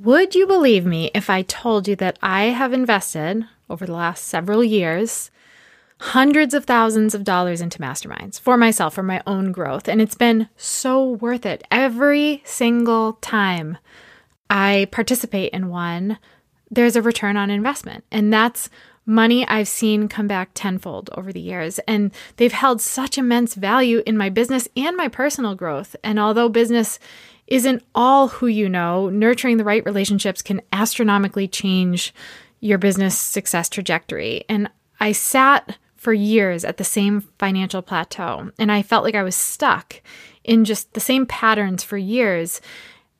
Would you believe me if I told you that I have invested over the last several years hundreds of thousands of dollars into masterminds for myself, for my own growth? And it's been so worth it. Every single time I participate in one, there's a return on investment. And that's money I've seen come back tenfold over the years. And they've held such immense value in my business and my personal growth. And although business isn't all who you know. Nurturing the right relationships can astronomically change your business success trajectory. And I sat for years at the same financial plateau and I felt like I was stuck in just the same patterns for years.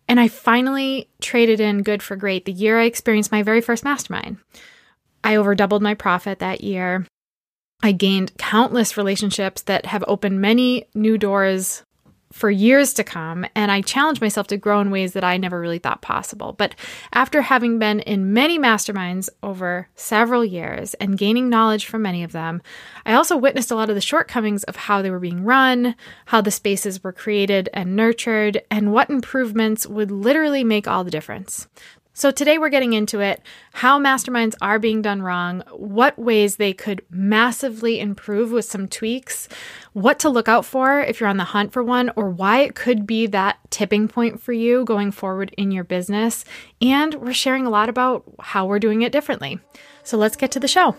And I finally traded in good for great the year I experienced my very first mastermind. I over doubled my profit that year. I gained countless relationships that have opened many new doors for years to come, and I challenged myself to grow in ways that I never really thought possible. But after having been in many masterminds over several years and gaining knowledge from many of them, I also witnessed a lot of the shortcomings of how they were being run, how the spaces were created and nurtured, and what improvements would literally make all the difference. So, today we're getting into it how masterminds are being done wrong, what ways they could massively improve with some tweaks, what to look out for if you're on the hunt for one, or why it could be that tipping point for you going forward in your business. And we're sharing a lot about how we're doing it differently. So, let's get to the show.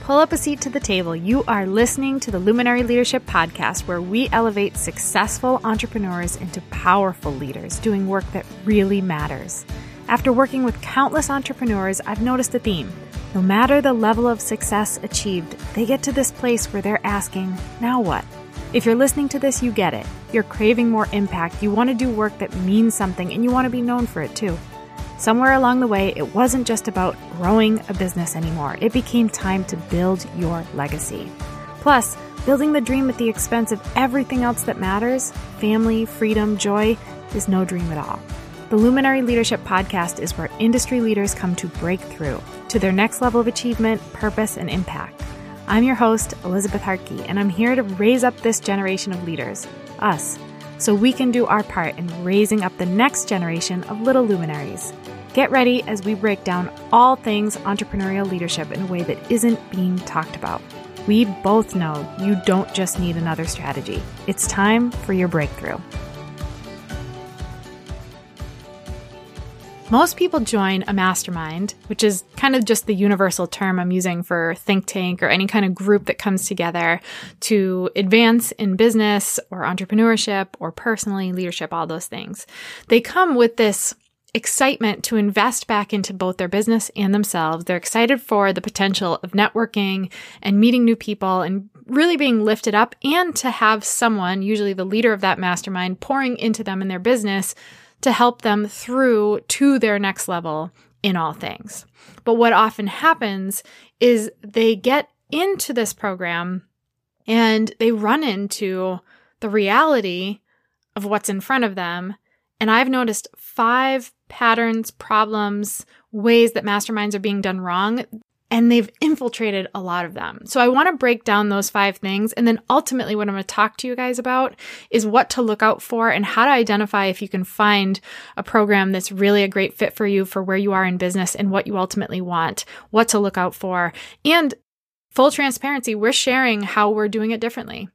Pull up a seat to the table. You are listening to the Luminary Leadership Podcast, where we elevate successful entrepreneurs into powerful leaders doing work that really matters. After working with countless entrepreneurs, I've noticed a theme. No matter the level of success achieved, they get to this place where they're asking, now what? If you're listening to this, you get it. You're craving more impact. You want to do work that means something, and you want to be known for it too. Somewhere along the way, it wasn't just about growing a business anymore. It became time to build your legacy. Plus, building the dream at the expense of everything else that matters family, freedom, joy is no dream at all. The Luminary Leadership Podcast is where industry leaders come to break through to their next level of achievement, purpose, and impact. I'm your host, Elizabeth Hartke, and I'm here to raise up this generation of leaders, us, so we can do our part in raising up the next generation of little luminaries. Get ready as we break down all things entrepreneurial leadership in a way that isn't being talked about. We both know you don't just need another strategy, it's time for your breakthrough. Most people join a mastermind, which is kind of just the universal term I'm using for think tank or any kind of group that comes together to advance in business or entrepreneurship or personally leadership, all those things. They come with this excitement to invest back into both their business and themselves. They're excited for the potential of networking and meeting new people and really being lifted up and to have someone, usually the leader of that mastermind, pouring into them in their business to help them through to their next level in all things. But what often happens is they get into this program and they run into the reality of what's in front of them. And I've noticed five patterns, problems, ways that masterminds are being done wrong and they've infiltrated a lot of them. So I want to break down those five things. And then ultimately, what I'm going to talk to you guys about is what to look out for and how to identify if you can find a program that's really a great fit for you for where you are in business and what you ultimately want, what to look out for. And full transparency, we're sharing how we're doing it differently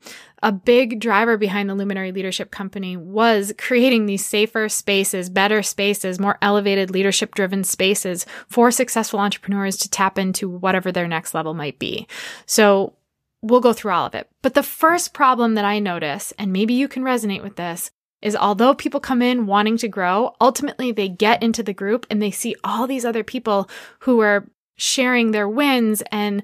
a big driver behind the Luminary Leadership Company was creating these safer spaces, better spaces, more elevated leadership driven spaces for successful entrepreneurs to tap into whatever their next level might be. So we'll go through all of it. But the first problem that I notice, and maybe you can resonate with this, is although people come in wanting to grow, ultimately they get into the group and they see all these other people who are sharing their wins and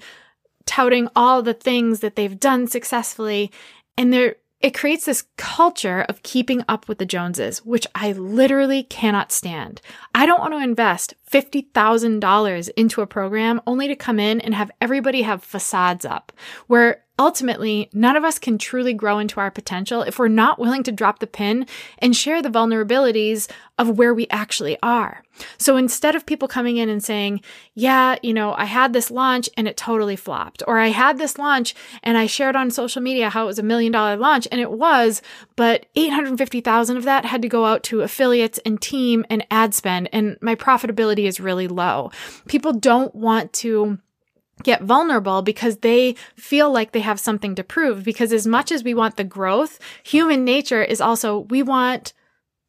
touting all the things that they've done successfully. And they're, it creates this culture of keeping up with the Joneses, which I literally cannot stand. I don't want to invest $50,000 into a program only to come in and have everybody have facades up where ultimately, none of us can truly grow into our potential if we're not willing to drop the pin and share the vulnerabilities of where we actually are. So instead of people coming in and saying, yeah, you know, I had this launch and it totally flopped, or I had this launch and I shared on social media how it was a million dollar launch and it was, but 850,000 of that had to go out to affiliates and team and ad spend and my profitability is really low. People don't want to get vulnerable because they feel like they have something to prove. Because as much as we want the growth, human nature is also we want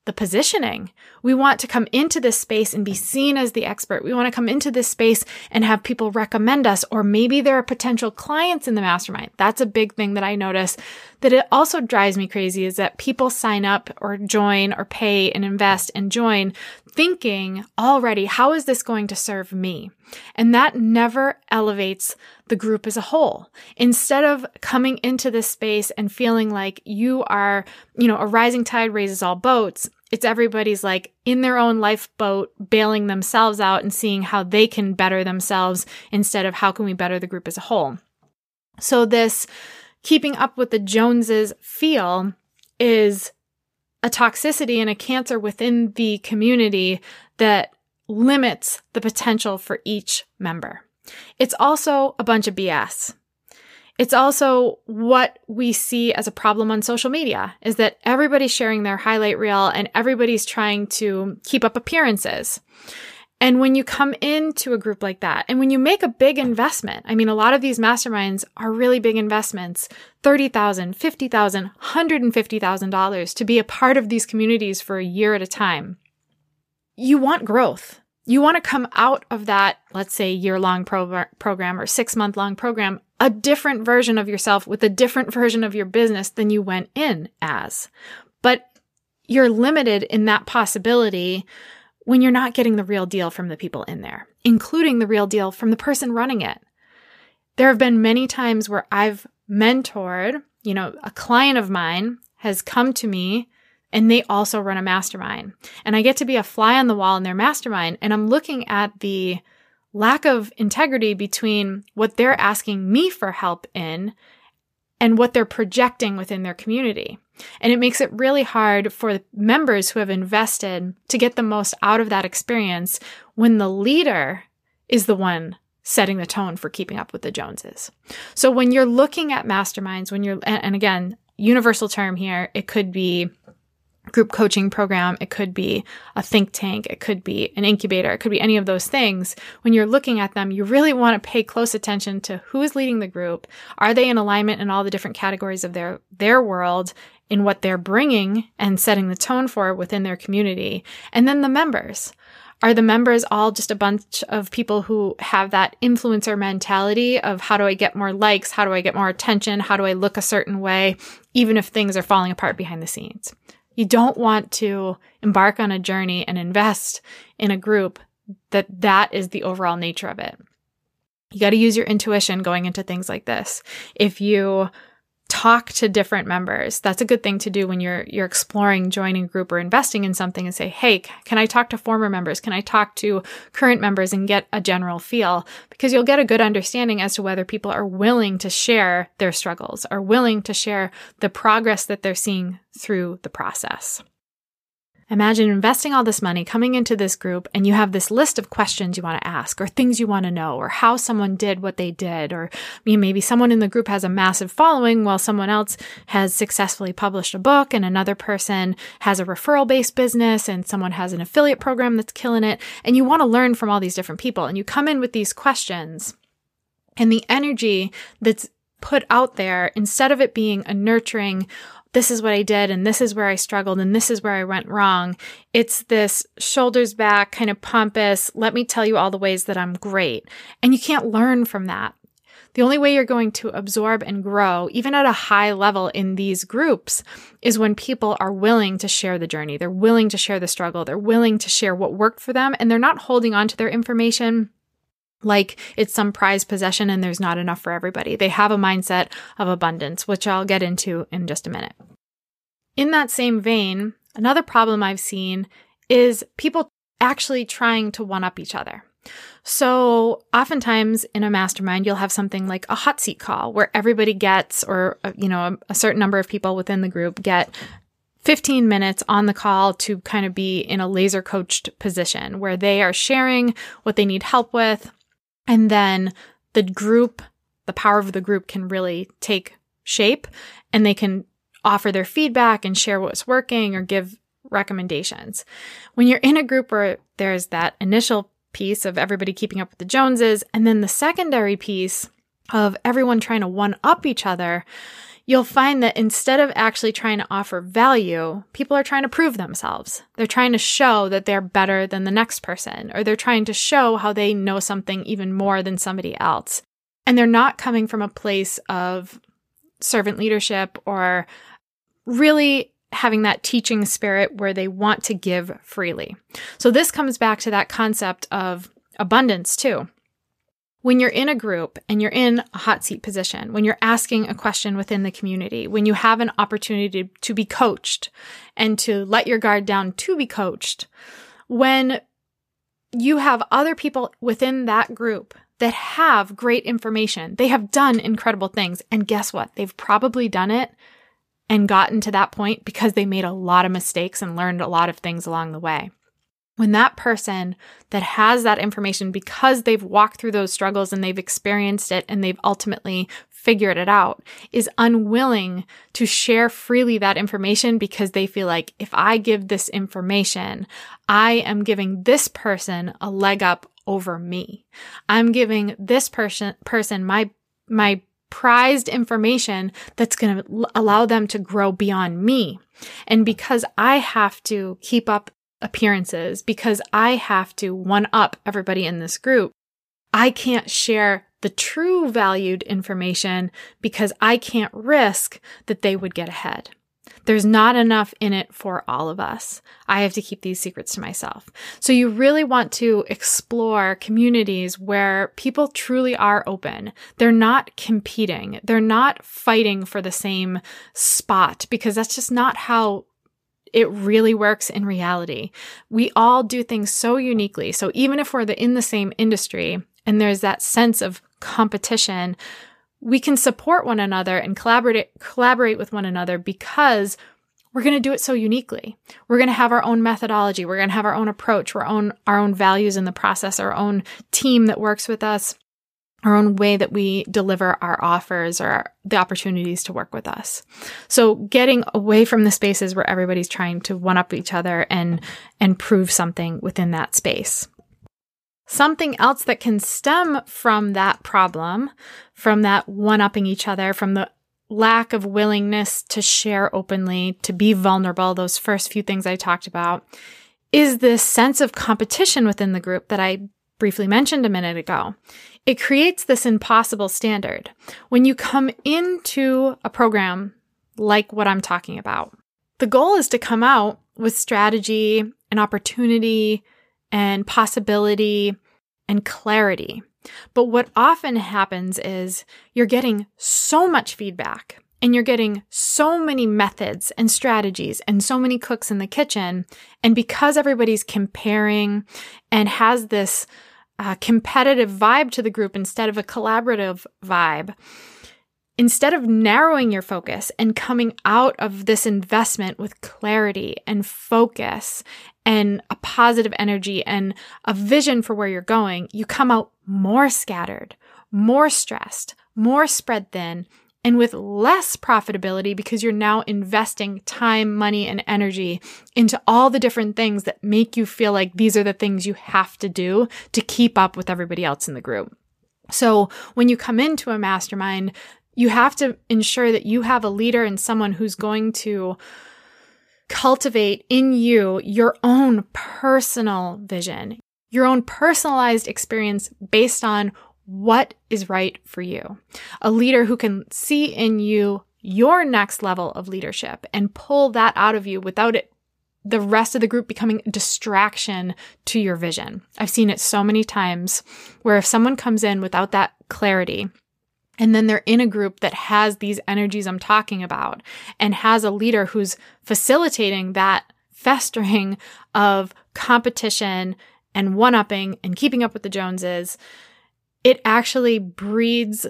the positioning. We want to come into this space and be seen as the expert. We want to come into this space and have people recommend us, or maybe there are potential clients in the mastermind. That's a big thing that I notice that it also drives me crazy is that people sign up or join or pay and invest and join thinking already, how is this going to serve me? And that never elevates the group as a whole. Instead of coming into this space and feeling like you are, you know, a rising tide raises all boats, it's everybody's like in their own lifeboat, bailing themselves out and seeing how they can better themselves instead of how can we better the group as a whole. So this keeping up with the Joneses feel is a toxicity and a cancer within the community that limits the potential for each member. It's also a bunch of BS. It's also what we see as a problem on social media is that everybody's sharing their highlight reel and everybody's trying to keep up appearances. And when you come into a group like that, and when you make a big investment, I mean, a lot of these masterminds are really big investments $30,000, $50,000, $150,000 to be a part of these communities for a year at a time. You want growth. You want to come out of that, let's say, year long pro- program or six month long program, a different version of yourself with a different version of your business than you went in as. But you're limited in that possibility when you're not getting the real deal from the people in there, including the real deal from the person running it. There have been many times where I've mentored, you know, a client of mine has come to me and they also run a mastermind. And I get to be a fly on the wall in their mastermind and I'm looking at the lack of integrity between what they're asking me for help in and what they're projecting within their community. And it makes it really hard for members who have invested to get the most out of that experience when the leader is the one setting the tone for keeping up with the Joneses. So when you're looking at masterminds, when you're, and again, universal term here, it could be group coaching program, it could be a think tank, it could be an incubator, it could be any of those things. When you're looking at them, you really want to pay close attention to who is leading the group. Are they in alignment in all the different categories of their their world in what they're bringing and setting the tone for within their community? And then the members. Are the members all just a bunch of people who have that influencer mentality of how do I get more likes? How do I get more attention? How do I look a certain way, even if things are falling apart behind the scenes? You don't want to embark on a journey and invest in a group that that is the overall nature of it. You got to use your intuition going into things like this. If you talk to different members. That's a good thing to do when you're you're exploring joining a group or investing in something and say, "Hey, can I talk to former members? Can I talk to current members and get a general feel?" Because you'll get a good understanding as to whether people are willing to share their struggles, are willing to share the progress that they're seeing through the process. Imagine investing all this money coming into this group and you have this list of questions you want to ask or things you want to know or how someone did what they did or maybe someone in the group has a massive following while someone else has successfully published a book and another person has a referral based business and someone has an affiliate program that's killing it and you want to learn from all these different people and you come in with these questions and the energy that's put out there instead of it being a nurturing this is what I did and this is where I struggled and this is where I went wrong. It's this shoulders back, kind of pompous, let me tell you all the ways that I'm great. And you can't learn from that. The only way you're going to absorb and grow, even at a high level in these groups, is when people are willing to share the journey. They're willing to share the struggle. They're willing to share what worked for them and they're not holding on to their information like it's some prized possession and there's not enough for everybody. They have a mindset of abundance, which I'll get into in just a minute. In that same vein, another problem I've seen is people actually trying to one up each other. So, oftentimes in a mastermind, you'll have something like a hot seat call where everybody gets, or, uh, you know, a, a certain number of people within the group get 15 minutes on the call to kind of be in a laser coached position where they are sharing what they need help with. And then the group, the power of the group can really take shape and they can offer their feedback and share what's working or give recommendations. When you're in a group where there's that initial piece of everybody keeping up with the Joneses, and then the secondary piece of everyone trying to one up each other, you'll find that instead of actually trying to offer value, people are trying to prove themselves. They're trying to show that they're better than the next person, or they're trying to show how they know something even more than somebody else. And they're not coming from a place of servant leadership or really having that teaching spirit where they want to give freely. So this comes back to that concept of abundance too. When you're in a group and you're in a hot seat position, when you're asking a question within the community, when you have an opportunity to, to be coached and to let your guard down to be coached, when you have other people within that group that have great information, they have done incredible things. And guess what? They've probably done it and gotten to that point because they made a lot of mistakes and learned a lot of things along the way. When that person that has that information because they've walked through those struggles and they've experienced it and they've ultimately figured it out is unwilling to share freely that information because they feel like if I give this information, I am giving this person a leg up over me. I'm giving this person person my my prized information that's going to allow them to grow beyond me. And because I have to keep up appearances, because I have to one up everybody in this group, I can't share the true valued information because I can't risk that they would get ahead. There's not enough in it for all of us. I have to keep these secrets to myself. So you really want to explore communities where people truly are open. They're not competing. They're not fighting for the same spot because that's just not how it really works in reality. We all do things so uniquely. So even if we're in the same industry and there's that sense of competition, we can support one another and collaborate collaborate with one another because we're going to do it so uniquely. We're going to have our own methodology. We're going to have our own approach, our own our own values in the process, our own team that works with us, our own way that we deliver our offers or our, the opportunities to work with us. So getting away from the spaces where everybody's trying to one up each other and and prove something within that space. Something else that can stem from that problem, from that one upping each other, from the lack of willingness to share openly, to be vulnerable, those first few things I talked about, is this sense of competition within the group that I briefly mentioned a minute ago. It creates this impossible standard. When you come into a program like what I'm talking about, the goal is to come out with strategy and opportunity and possibility and clarity. But what often happens is you're getting so much feedback and you're getting so many methods and strategies and so many cooks in the kitchen. And because everybody's comparing and has this uh, competitive vibe to the group instead of a collaborative vibe, Instead of narrowing your focus and coming out of this investment with clarity and focus and a positive energy and a vision for where you're going, you come out more scattered, more stressed, more spread thin, and with less profitability because you're now investing time, money, and energy into all the different things that make you feel like these are the things you have to do to keep up with everybody else in the group. So when you come into a mastermind, you have to ensure that you have a leader and someone who's going to cultivate in you your own personal vision, your own personalized experience based on what is right for you. A leader who can see in you your next level of leadership and pull that out of you without it the rest of the group becoming a distraction to your vision. I've seen it so many times where if someone comes in without that clarity, and then they're in a group that has these energies I'm talking about and has a leader who's facilitating that festering of competition and one upping and keeping up with the Joneses, it actually breeds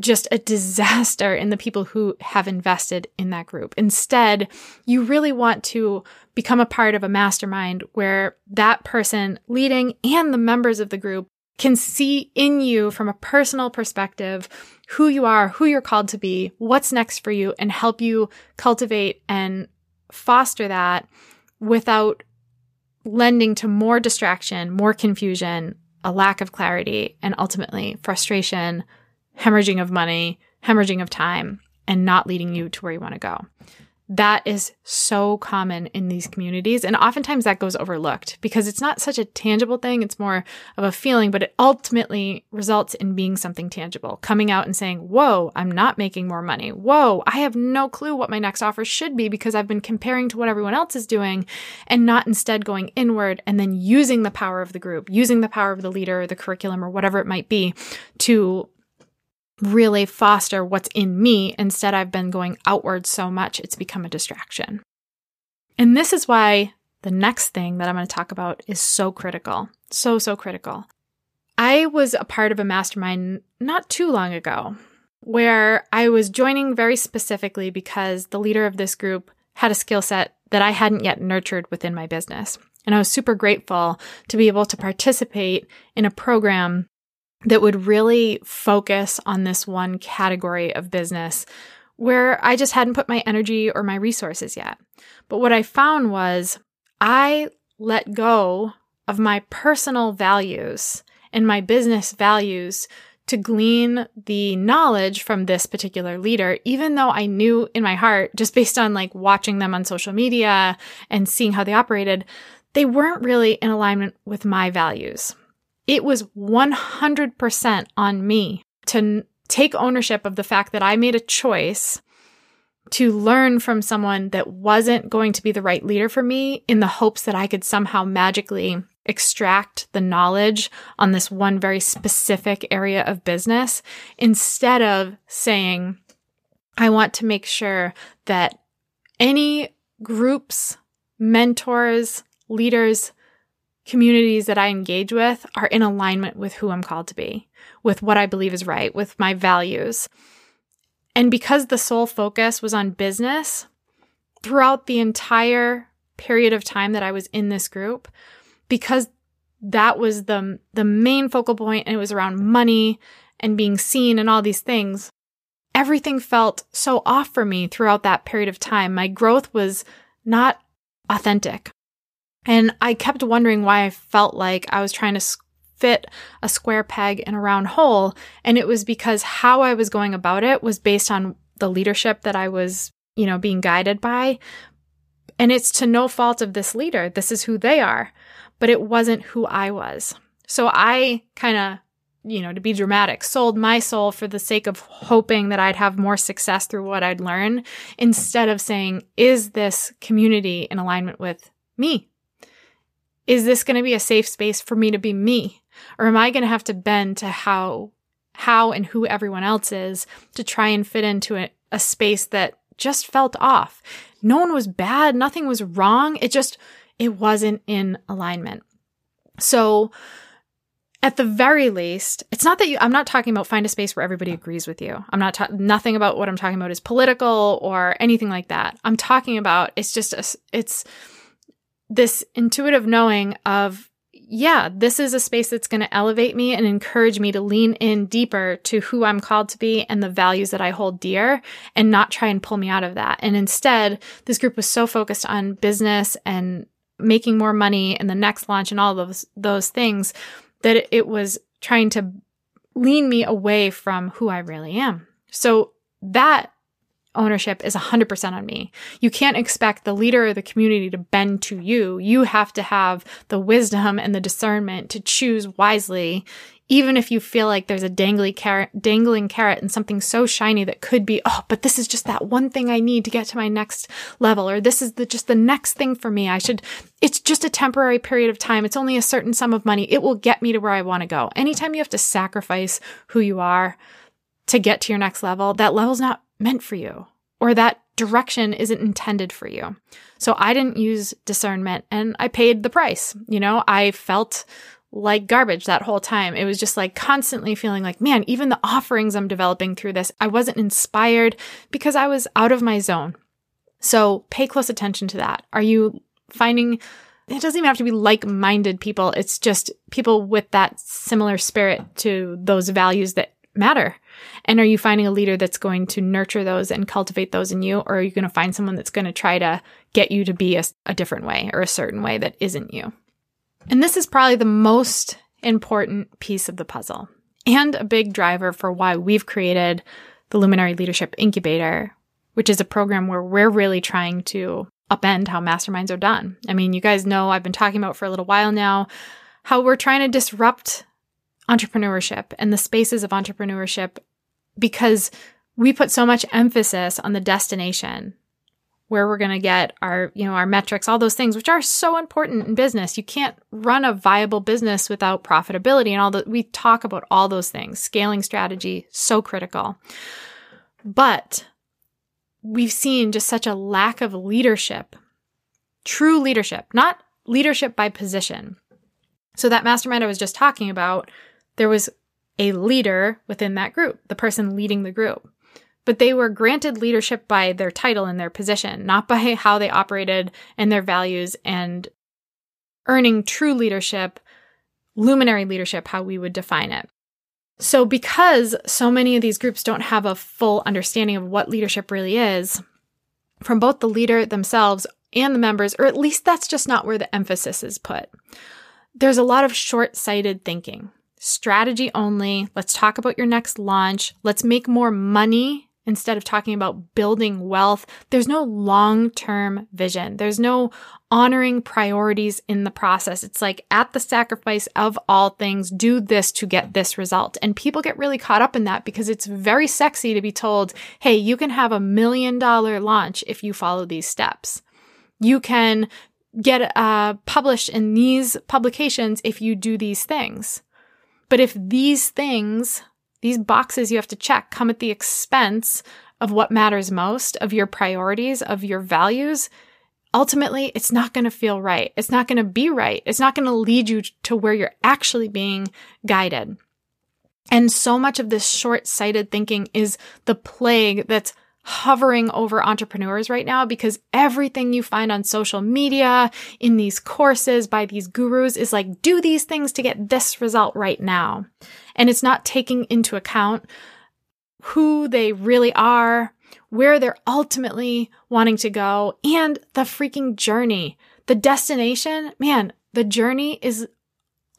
just a disaster in the people who have invested in that group. Instead, you really want to become a part of a mastermind where that person leading and the members of the group can see in you from a personal perspective who you are, who you're called to be, what's next for you, and help you cultivate and foster that without lending to more distraction, more confusion, a lack of clarity, and ultimately frustration, hemorrhaging of money, hemorrhaging of time, and not leading you to where you want to go. That is so common in these communities. And oftentimes that goes overlooked because it's not such a tangible thing. It's more of a feeling, but it ultimately results in being something tangible. Coming out and saying, Whoa, I'm not making more money. Whoa, I have no clue what my next offer should be because I've been comparing to what everyone else is doing and not instead going inward and then using the power of the group, using the power of the leader the curriculum or whatever it might be to really foster what's in me. Instead, I've been going outward so much, it's become a distraction. And this is why the next thing that I'm going to talk about is so critical. So, so critical. I was a part of a mastermind not too long ago where I was joining very specifically because the leader of this group had a skill set that I hadn't yet nurtured within my business. And I was super grateful to be able to participate in a program that would really focus on this one category of business where I just hadn't put my energy or my resources yet. But what I found was I let go of my personal values and my business values to glean the knowledge from this particular leader, even though I knew in my heart, just based on like watching them on social media and seeing how they operated, they weren't really in alignment with my values. It was 100% on me to take ownership of the fact that I made a choice to learn from someone that wasn't going to be the right leader for me in the hopes that I could somehow magically extract the knowledge on this one very specific area of business instead of saying, I want to make sure that any groups, mentors, leaders communities that I engage with are in alignment with who I'm called to be, with what I believe is right, with my values. And because the sole focus was on business throughout the entire period of time that I was in this group, because that was the, the main focal point and it was around money and being seen and all these things, everything felt so off for me throughout that period of time. My growth was not authentic. And I kept wondering why I felt like I was trying to fit a square peg in a round hole. And it was because how I was going about it was based on the leadership that I was, you know, being guided by. And it's to no fault of this leader. This is who they are, but it wasn't who I was. So I kind of, you know, to be dramatic, sold my soul for the sake of hoping that I'd have more success through what I'd learn instead of saying, is this community in alignment with me? Is this going to be a safe space for me to be me? Or am I going to have to bend to how, how and who everyone else is to try and fit into a, a space that just felt off? No one was bad. Nothing was wrong. It just, it wasn't in alignment. So, at the very least, it's not that you, I'm not talking about find a space where everybody agrees with you. I'm not, ta- nothing about what I'm talking about is political or anything like that. I'm talking about, it's just, a, it's, this intuitive knowing of, yeah, this is a space that's going to elevate me and encourage me to lean in deeper to who I'm called to be and the values that I hold dear and not try and pull me out of that. And instead, this group was so focused on business and making more money and the next launch and all those, those things that it was trying to lean me away from who I really am. So that ownership is 100% on me. You can't expect the leader of the community to bend to you. You have to have the wisdom and the discernment to choose wisely, even if you feel like there's a dangly carrot, dangling carrot and something so shiny that could be, oh, but this is just that one thing I need to get to my next level, or this is the, just the next thing for me. I should, it's just a temporary period of time. It's only a certain sum of money. It will get me to where I want to go. Anytime you have to sacrifice who you are, to get to your next level, that level's not meant for you or that direction isn't intended for you. So I didn't use discernment and I paid the price. You know, I felt like garbage that whole time. It was just like constantly feeling like, man, even the offerings I'm developing through this, I wasn't inspired because I was out of my zone. So pay close attention to that. Are you finding it doesn't even have to be like minded people. It's just people with that similar spirit to those values that matter. And are you finding a leader that's going to nurture those and cultivate those in you? Or are you going to find someone that's going to try to get you to be a, a different way or a certain way that isn't you? And this is probably the most important piece of the puzzle and a big driver for why we've created the Luminary Leadership Incubator, which is a program where we're really trying to upend how masterminds are done. I mean, you guys know I've been talking about for a little while now how we're trying to disrupt entrepreneurship and the spaces of entrepreneurship because we put so much emphasis on the destination where we're going to get our, you know, our metrics, all those things, which are so important in business. You can't run a viable business without profitability and all that. We talk about all those things. Scaling strategy, so critical. But we've seen just such a lack of leadership, true leadership, not leadership by position. So that mastermind I was just talking about, there was a leader within that group, the person leading the group but they were granted leadership by their title and their position, not by how they operated and their values and earning true leadership, luminary leadership, how we would define it. So, because so many of these groups don't have a full understanding of what leadership really is, from both the leader themselves and the members, or at least that's just not where the emphasis is put, there's a lot of short sighted thinking. Strategy only. Let's talk about your next launch. Let's make more money instead of talking about building wealth. There's no long term vision. There's no honoring priorities in the process. It's like at the sacrifice of all things, do this to get this result. And people get really caught up in that because it's very sexy to be told, hey, you can have a million dollar launch if you follow these steps. You can get uh, published in these publications if you do these things. But if these things these boxes you have to check come at the expense of what matters most, of your priorities, of your values. Ultimately, it's not going to feel right. It's not going to be right. It's not going to lead you to where you're actually being guided. And so much of this short sighted thinking is the plague that's hovering over entrepreneurs right now because everything you find on social media, in these courses by these gurus is like, do these things to get this result right now. And it's not taking into account who they really are, where they're ultimately wanting to go, and the freaking journey. The destination, man, the journey is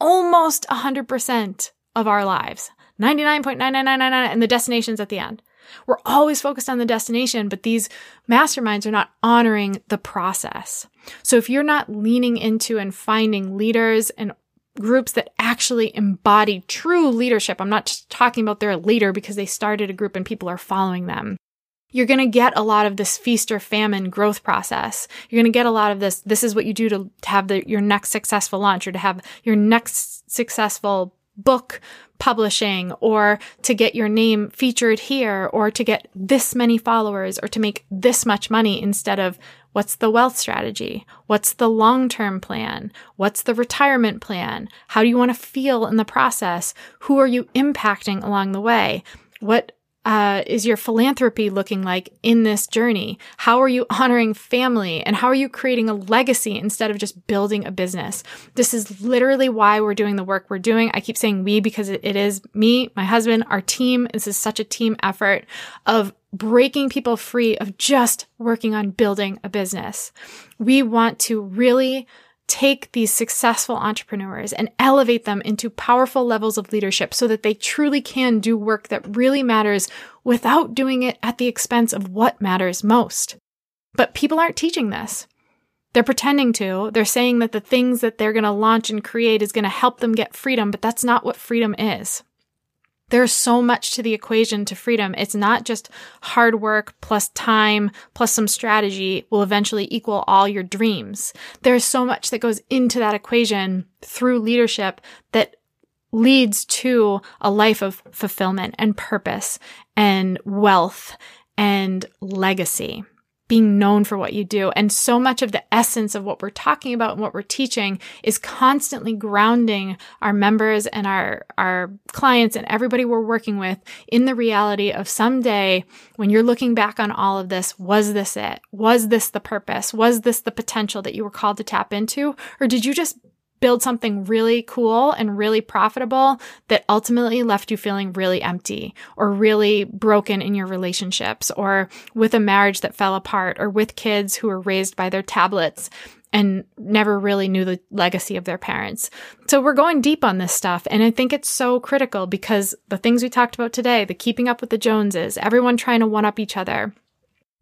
almost 100% of our lives. 99.9999 and the destination's at the end. We're always focused on the destination, but these masterminds are not honoring the process. So if you're not leaning into and finding leaders and groups that actually embody true leadership, I'm not just talking about they're a leader because they started a group and people are following them. You're going to get a lot of this feast or famine growth process. You're going to get a lot of this. This is what you do to have the, your next successful launch or to have your next successful book publishing or to get your name featured here or to get this many followers or to make this much money instead of what's the wealth strategy? What's the long term plan? What's the retirement plan? How do you want to feel in the process? Who are you impacting along the way? What uh, is your philanthropy looking like in this journey? How are you honoring family? And how are you creating a legacy instead of just building a business? This is literally why we're doing the work we're doing. I keep saying we because it is me, my husband, our team. This is such a team effort of breaking people free of just working on building a business. We want to really take these successful entrepreneurs and elevate them into powerful levels of leadership so that they truly can do work that really matters without doing it at the expense of what matters most. But people aren't teaching this. They're pretending to. They're saying that the things that they're going to launch and create is going to help them get freedom, but that's not what freedom is. There's so much to the equation to freedom. It's not just hard work plus time plus some strategy will eventually equal all your dreams. There's so much that goes into that equation through leadership that leads to a life of fulfillment and purpose and wealth and legacy. Being known for what you do. And so much of the essence of what we're talking about and what we're teaching is constantly grounding our members and our, our clients and everybody we're working with in the reality of someday when you're looking back on all of this, was this it? Was this the purpose? Was this the potential that you were called to tap into? Or did you just build something really cool and really profitable that ultimately left you feeling really empty or really broken in your relationships or with a marriage that fell apart or with kids who were raised by their tablets and never really knew the legacy of their parents. So we're going deep on this stuff. And I think it's so critical because the things we talked about today, the keeping up with the Joneses, everyone trying to one up each other,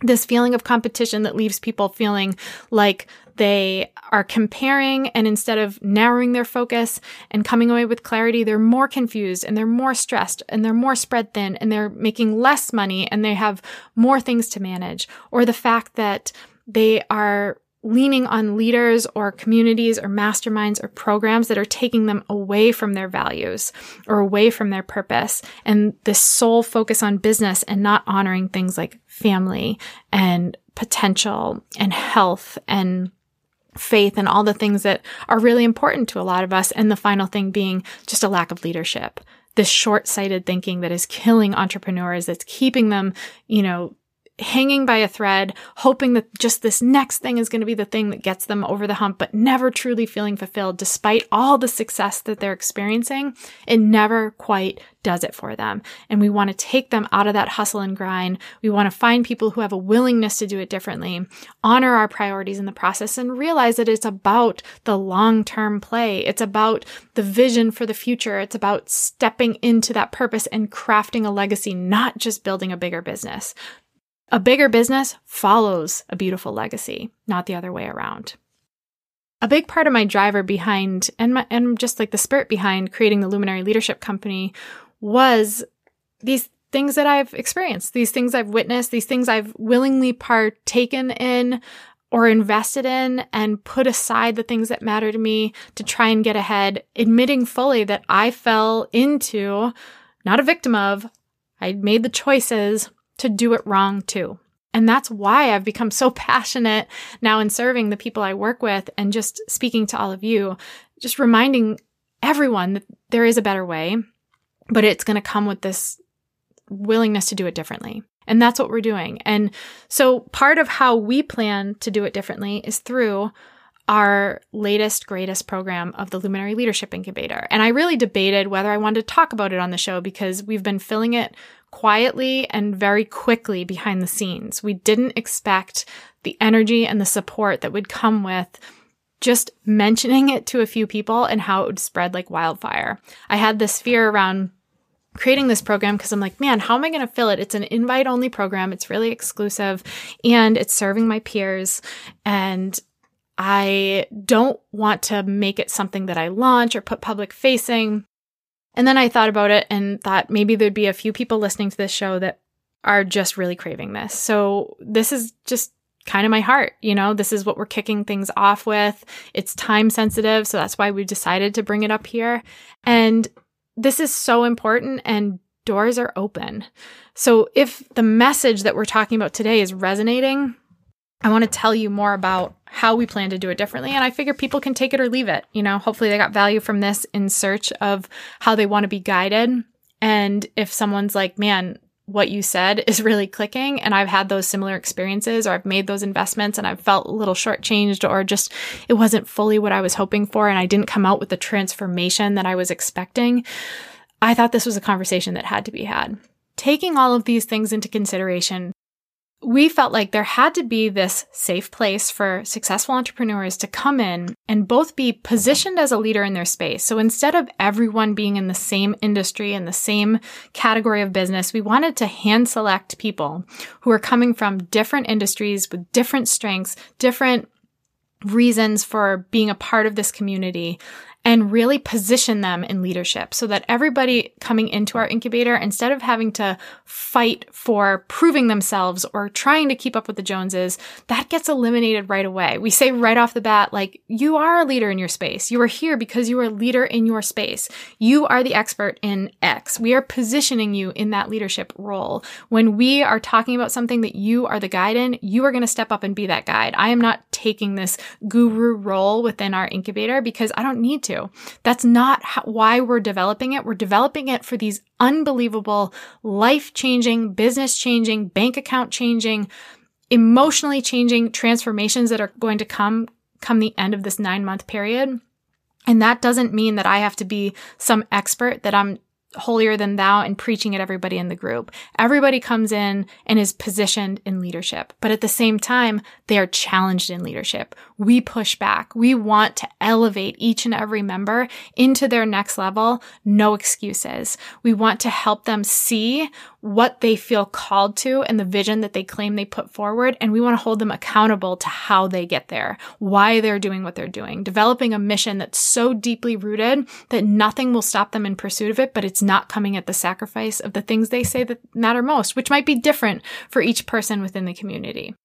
this feeling of competition that leaves people feeling like they are comparing and instead of narrowing their focus and coming away with clarity, they're more confused and they're more stressed and they're more spread thin and they're making less money and they have more things to manage. Or the fact that they are leaning on leaders or communities or masterminds or programs that are taking them away from their values or away from their purpose and this sole focus on business and not honoring things like family and potential and health and faith and all the things that are really important to a lot of us. And the final thing being just a lack of leadership. This short sighted thinking that is killing entrepreneurs, that's keeping them, you know, hanging by a thread, hoping that just this next thing is going to be the thing that gets them over the hump, but never truly feeling fulfilled despite all the success that they're experiencing. It never quite does it for them. And we want to take them out of that hustle and grind. We want to find people who have a willingness to do it differently, honor our priorities in the process, and realize that it's about the long term play. It's about the vision for the future. It's about stepping into that purpose and crafting a legacy, not just building a bigger business. A bigger business follows a beautiful legacy, not the other way around. A big part of my driver behind and my, and just like the spirit behind creating the Luminary Leadership Company was these things that I've experienced, these things I've witnessed, these things I've willingly partaken in or invested in and put aside the things that matter to me to try and get ahead, admitting fully that I fell into, not a victim of, I made the choices to do it wrong too. And that's why I've become so passionate now in serving the people I work with and just speaking to all of you, just reminding everyone that there is a better way, but it's going to come with this willingness to do it differently. And that's what we're doing. And so part of how we plan to do it differently is through our latest, greatest program of the Luminary Leadership Incubator. And I really debated whether I wanted to talk about it on the show because we've been filling it quietly and very quickly behind the scenes. We didn't expect the energy and the support that would come with just mentioning it to a few people and how it would spread like wildfire. I had this fear around creating this program because I'm like, man, how am I going to fill it? It's an invite only program. It's really exclusive and it's serving my peers. And I don't want to make it something that I launch or put public facing. And then I thought about it and thought maybe there'd be a few people listening to this show that are just really craving this. So this is just kind of my heart. You know, this is what we're kicking things off with. It's time sensitive. So that's why we decided to bring it up here. And this is so important and doors are open. So if the message that we're talking about today is resonating, I want to tell you more about how we plan to do it differently. And I figure people can take it or leave it. You know, hopefully they got value from this in search of how they want to be guided. And if someone's like, man, what you said is really clicking and I've had those similar experiences or I've made those investments and I've felt a little shortchanged or just it wasn't fully what I was hoping for and I didn't come out with the transformation that I was expecting. I thought this was a conversation that had to be had. Taking all of these things into consideration, we felt like there had to be this safe place for successful entrepreneurs to come in and both be positioned as a leader in their space. So instead of everyone being in the same industry and the same category of business, we wanted to hand select people who are coming from different industries with different strengths, different reasons for being a part of this community and really position them in leadership so that everybody coming into our incubator, instead of having to fight for proving themselves or trying to keep up with the Joneses, that gets eliminated right away. We say right off the bat, like, you are a leader in your space. You are here because you are a leader in your space. You are the expert in X. We are positioning you in that leadership role. When we are talking about something that you are the guide in, you are going to step up and be that guide. I am not taking this guru role within our incubator because I don't need to. That's not how, why we're developing it. We're developing it for these unbelievable, life changing, business changing, bank account changing, emotionally changing transformations that are going to come come the end of this nine month period. And that doesn't mean that I have to be some expert that I'm holier than thou and preaching at everybody in the group. Everybody comes in and is positioned in leadership, but at the same time, they are challenged in leadership. We push back. We want to elevate each and every member into their next level. No excuses. We want to help them see what they feel called to and the vision that they claim they put forward. And we want to hold them accountable to how they get there, why they're doing what they're doing, developing a mission that's so deeply rooted that nothing will stop them in pursuit of it, but it's not coming at the sacrifice of the things they say that matter most, which might be different for each person within the community.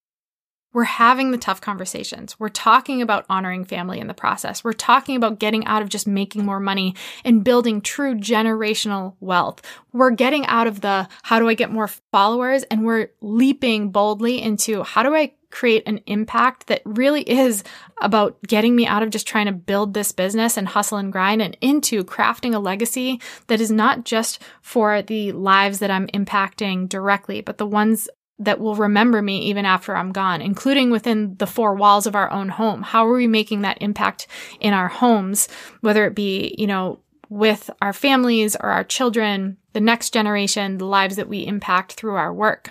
We're having the tough conversations. We're talking about honoring family in the process. We're talking about getting out of just making more money and building true generational wealth. We're getting out of the how do I get more followers and we're leaping boldly into how do I create an impact that really is about getting me out of just trying to build this business and hustle and grind and into crafting a legacy that is not just for the lives that I'm impacting directly, but the ones that will remember me even after I'm gone, including within the four walls of our own home. How are we making that impact in our homes, whether it be, you know, with our families or our children, the next generation, the lives that we impact through our work?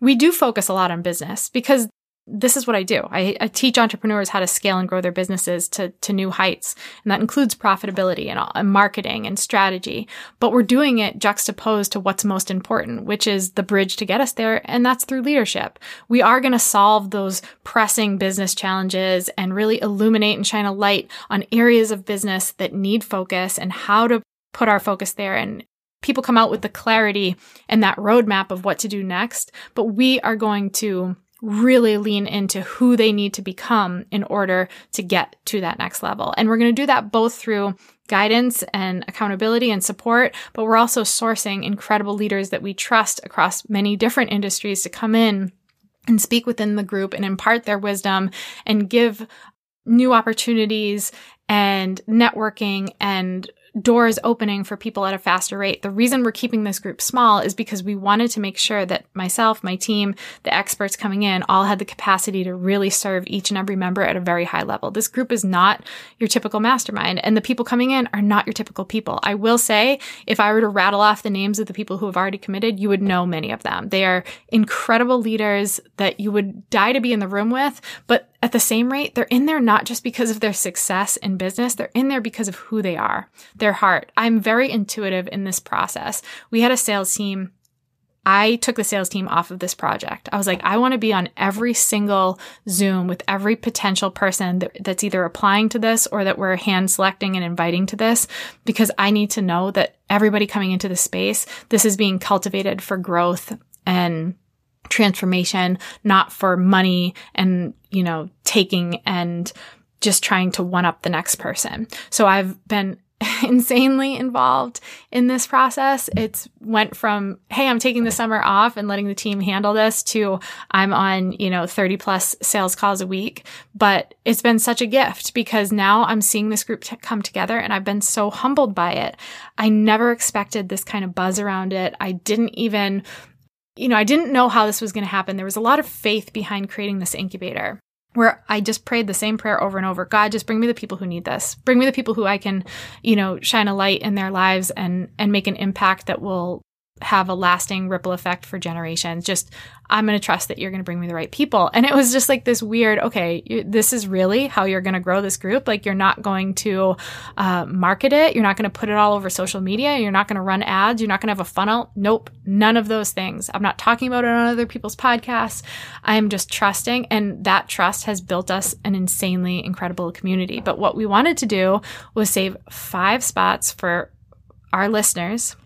We do focus a lot on business because this is what I do. I, I, teach entrepreneurs how to scale and grow their businesses to, to new heights. And that includes profitability and, uh, and, marketing and strategy. But we're doing it juxtaposed to what's most important, which is the bridge to get us there. And that's through leadership. We are going to solve those pressing business challenges and really illuminate and shine a light on areas of business that need focus and how to put our focus there and people come out with the clarity and that roadmap of what to do next. But we are going to really lean into who they need to become in order to get to that next level. And we're going to do that both through guidance and accountability and support, but we're also sourcing incredible leaders that we trust across many different industries to come in and speak within the group and impart their wisdom and give new opportunities and networking and doors opening for people at a faster rate. The reason we're keeping this group small is because we wanted to make sure that myself, my team, the experts coming in all had the capacity to really serve each and every member at a very high level. This group is not your typical mastermind and the people coming in are not your typical people. I will say, if I were to rattle off the names of the people who have already committed, you would know many of them. They are incredible leaders that you would die to be in the room with, but at the same rate, they're in there not just because of their success in business, they're in there because of who they are, their heart. I'm very intuitive in this process. We had a sales team. I took the sales team off of this project. I was like, I want to be on every single Zoom with every potential person that, that's either applying to this or that we're hand selecting and inviting to this because I need to know that everybody coming into the space, this is being cultivated for growth and transformation, not for money and, you know, taking and just trying to one up the next person. So I've been insanely involved in this process. It's went from, hey, I'm taking the summer off and letting the team handle this to I'm on, you know, 30 plus sales calls a week. But it's been such a gift because now I'm seeing this group t- come together and I've been so humbled by it. I never expected this kind of buzz around it. I didn't even you know, I didn't know how this was going to happen. There was a lot of faith behind creating this incubator where I just prayed the same prayer over and over. God, just bring me the people who need this. Bring me the people who I can, you know, shine a light in their lives and and make an impact that will have a lasting ripple effect for generations. Just, I'm going to trust that you're going to bring me the right people. And it was just like this weird, okay, this is really how you're going to grow this group. Like, you're not going to uh, market it. You're not going to put it all over social media. You're not going to run ads. You're not going to have a funnel. Nope. None of those things. I'm not talking about it on other people's podcasts. I'm just trusting. And that trust has built us an insanely incredible community. But what we wanted to do was save five spots for our listeners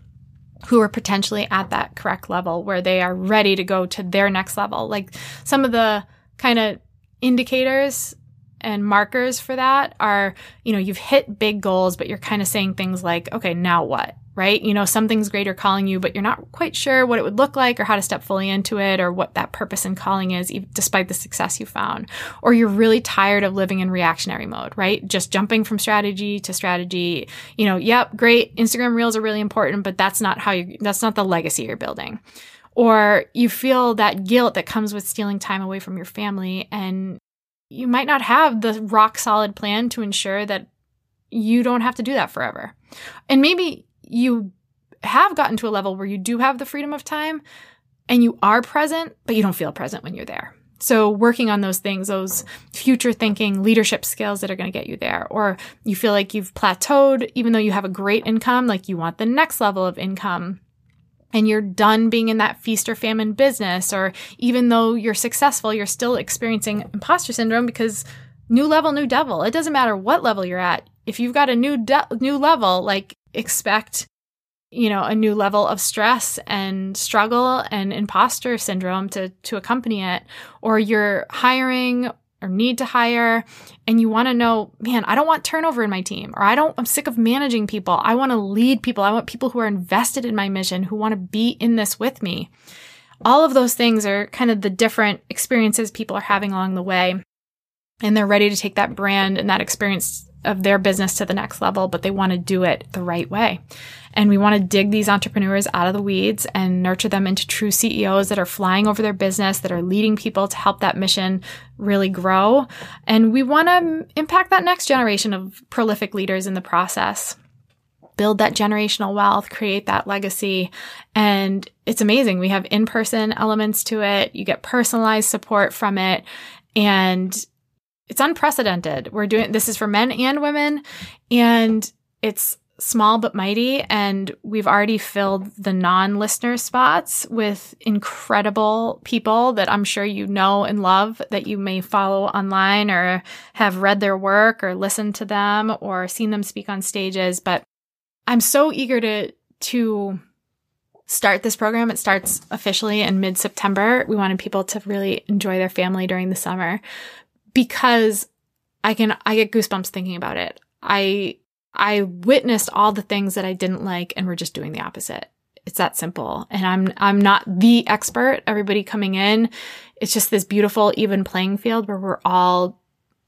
who are potentially at that correct level where they are ready to go to their next level. Like some of the kind of indicators and markers for that are, you know, you've hit big goals, but you're kind of saying things like, okay, now what? Right? You know, something's greater calling you, but you're not quite sure what it would look like or how to step fully into it or what that purpose and calling is, despite the success you found. Or you're really tired of living in reactionary mode, right? Just jumping from strategy to strategy. You know, yep, great. Instagram reels are really important, but that's not how you, that's not the legacy you're building. Or you feel that guilt that comes with stealing time away from your family and you might not have the rock solid plan to ensure that you don't have to do that forever. And maybe you have gotten to a level where you do have the freedom of time and you are present, but you don't feel present when you're there. So working on those things, those future thinking leadership skills that are going to get you there, or you feel like you've plateaued, even though you have a great income, like you want the next level of income and you're done being in that feast or famine business, or even though you're successful, you're still experiencing imposter syndrome because new level, new devil. It doesn't matter what level you're at. If you've got a new de- new level, like expect you know a new level of stress and struggle and imposter syndrome to to accompany it. Or you're hiring or need to hire and you want to know man i don't want turnover in my team or i don't i'm sick of managing people. I want to lead people. I want people who are invested in my mission who want to be in this with me. All of those things are kind of the different experiences people are having along the way. And they're ready to take that brand and that experience of their business to the next level, but they want to do it the right way. And we want to dig these entrepreneurs out of the weeds and nurture them into true CEOs that are flying over their business, that are leading people to help that mission really grow. And we want to impact that next generation of prolific leaders in the process. Build that generational wealth, create that legacy. And it's amazing. We have in person elements to it. You get personalized support from it. And it's unprecedented. We're doing this is for men and women and it's small but mighty and we've already filled the non-listener spots with incredible people that I'm sure you know and love that you may follow online or have read their work or listened to them or seen them speak on stages but I'm so eager to to start this program. It starts officially in mid September. We wanted people to really enjoy their family during the summer because I can, I get goosebumps thinking about it. I, I witnessed all the things that I didn't like and we're just doing the opposite. It's that simple. And I'm, I'm not the expert. Everybody coming in, it's just this beautiful, even playing field where we're all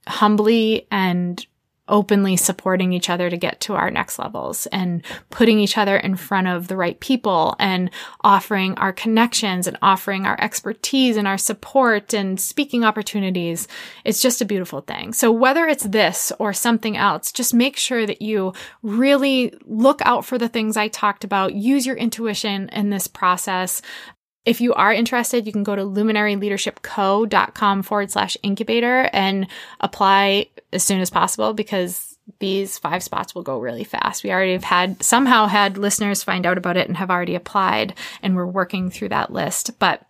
humbly and openly supporting each other to get to our next levels and putting each other in front of the right people and offering our connections and offering our expertise and our support and speaking opportunities. It's just a beautiful thing. So whether it's this or something else, just make sure that you really look out for the things I talked about. Use your intuition in this process. If you are interested, you can go to luminaryleadershipco.com forward slash incubator and apply as soon as possible because these five spots will go really fast. We already have had somehow had listeners find out about it and have already applied, and we're working through that list. But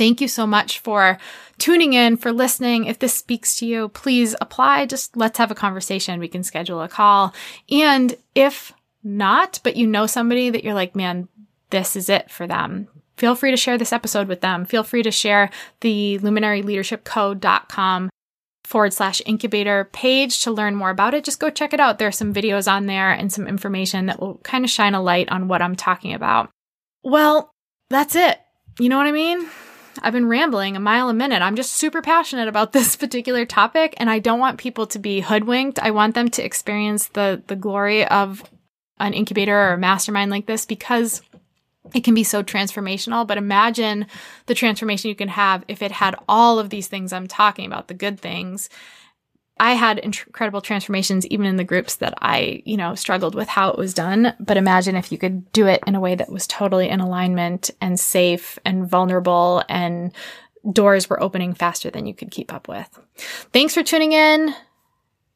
Thank you so much for tuning in, for listening. If this speaks to you, please apply. Just let's have a conversation. We can schedule a call. And if not, but you know somebody that you're like, man, this is it for them, feel free to share this episode with them. Feel free to share the luminaryleadershipco.com forward slash incubator page to learn more about it. Just go check it out. There are some videos on there and some information that will kind of shine a light on what I'm talking about. Well, that's it. You know what I mean? I've been rambling a mile a minute. I'm just super passionate about this particular topic and I don't want people to be hoodwinked. I want them to experience the the glory of an incubator or a mastermind like this because it can be so transformational, but imagine the transformation you can have if it had all of these things I'm talking about, the good things, I had incredible transformations even in the groups that I, you know, struggled with how it was done. But imagine if you could do it in a way that was totally in alignment and safe and vulnerable and doors were opening faster than you could keep up with. Thanks for tuning in.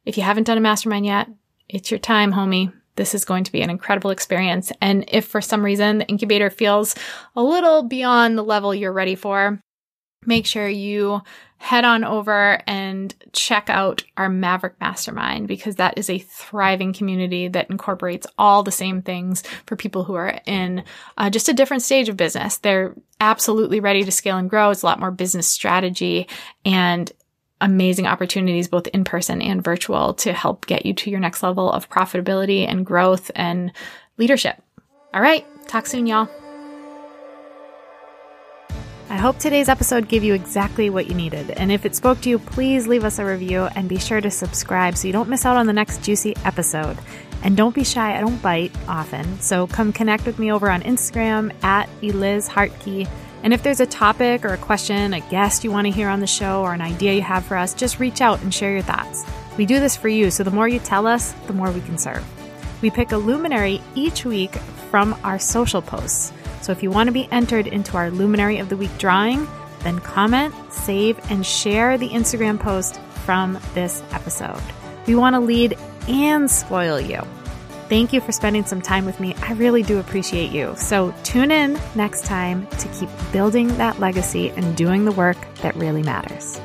If you haven't done a mastermind yet, it's your time, homie. This is going to be an incredible experience. And if for some reason the incubator feels a little beyond the level you're ready for, make sure you head on over and check out our Maverick Mastermind because that is a thriving community that incorporates all the same things for people who are in uh, just a different stage of business. They're absolutely ready to scale and grow. It's a lot more business strategy and amazing opportunities, both in person and virtual, to help get you to your next level of profitability and growth and leadership. All right. Talk soon, y'all. I hope today's episode gave you exactly what you needed. And if it spoke to you, please leave us a review and be sure to subscribe so you don't miss out on the next juicy episode. And don't be shy, I don't bite often. So come connect with me over on Instagram at Eliz Hartke. And if there's a topic or a question, a guest you want to hear on the show, or an idea you have for us, just reach out and share your thoughts. We do this for you, so the more you tell us, the more we can serve. We pick a luminary each week from our social posts. So if you want to be entered into our Luminary of the Week drawing, then comment, save, and share the Instagram post from this episode. We want to lead and spoil you. Thank you for spending some time with me. I really do appreciate you. So tune in next time to keep building that legacy and doing the work that really matters.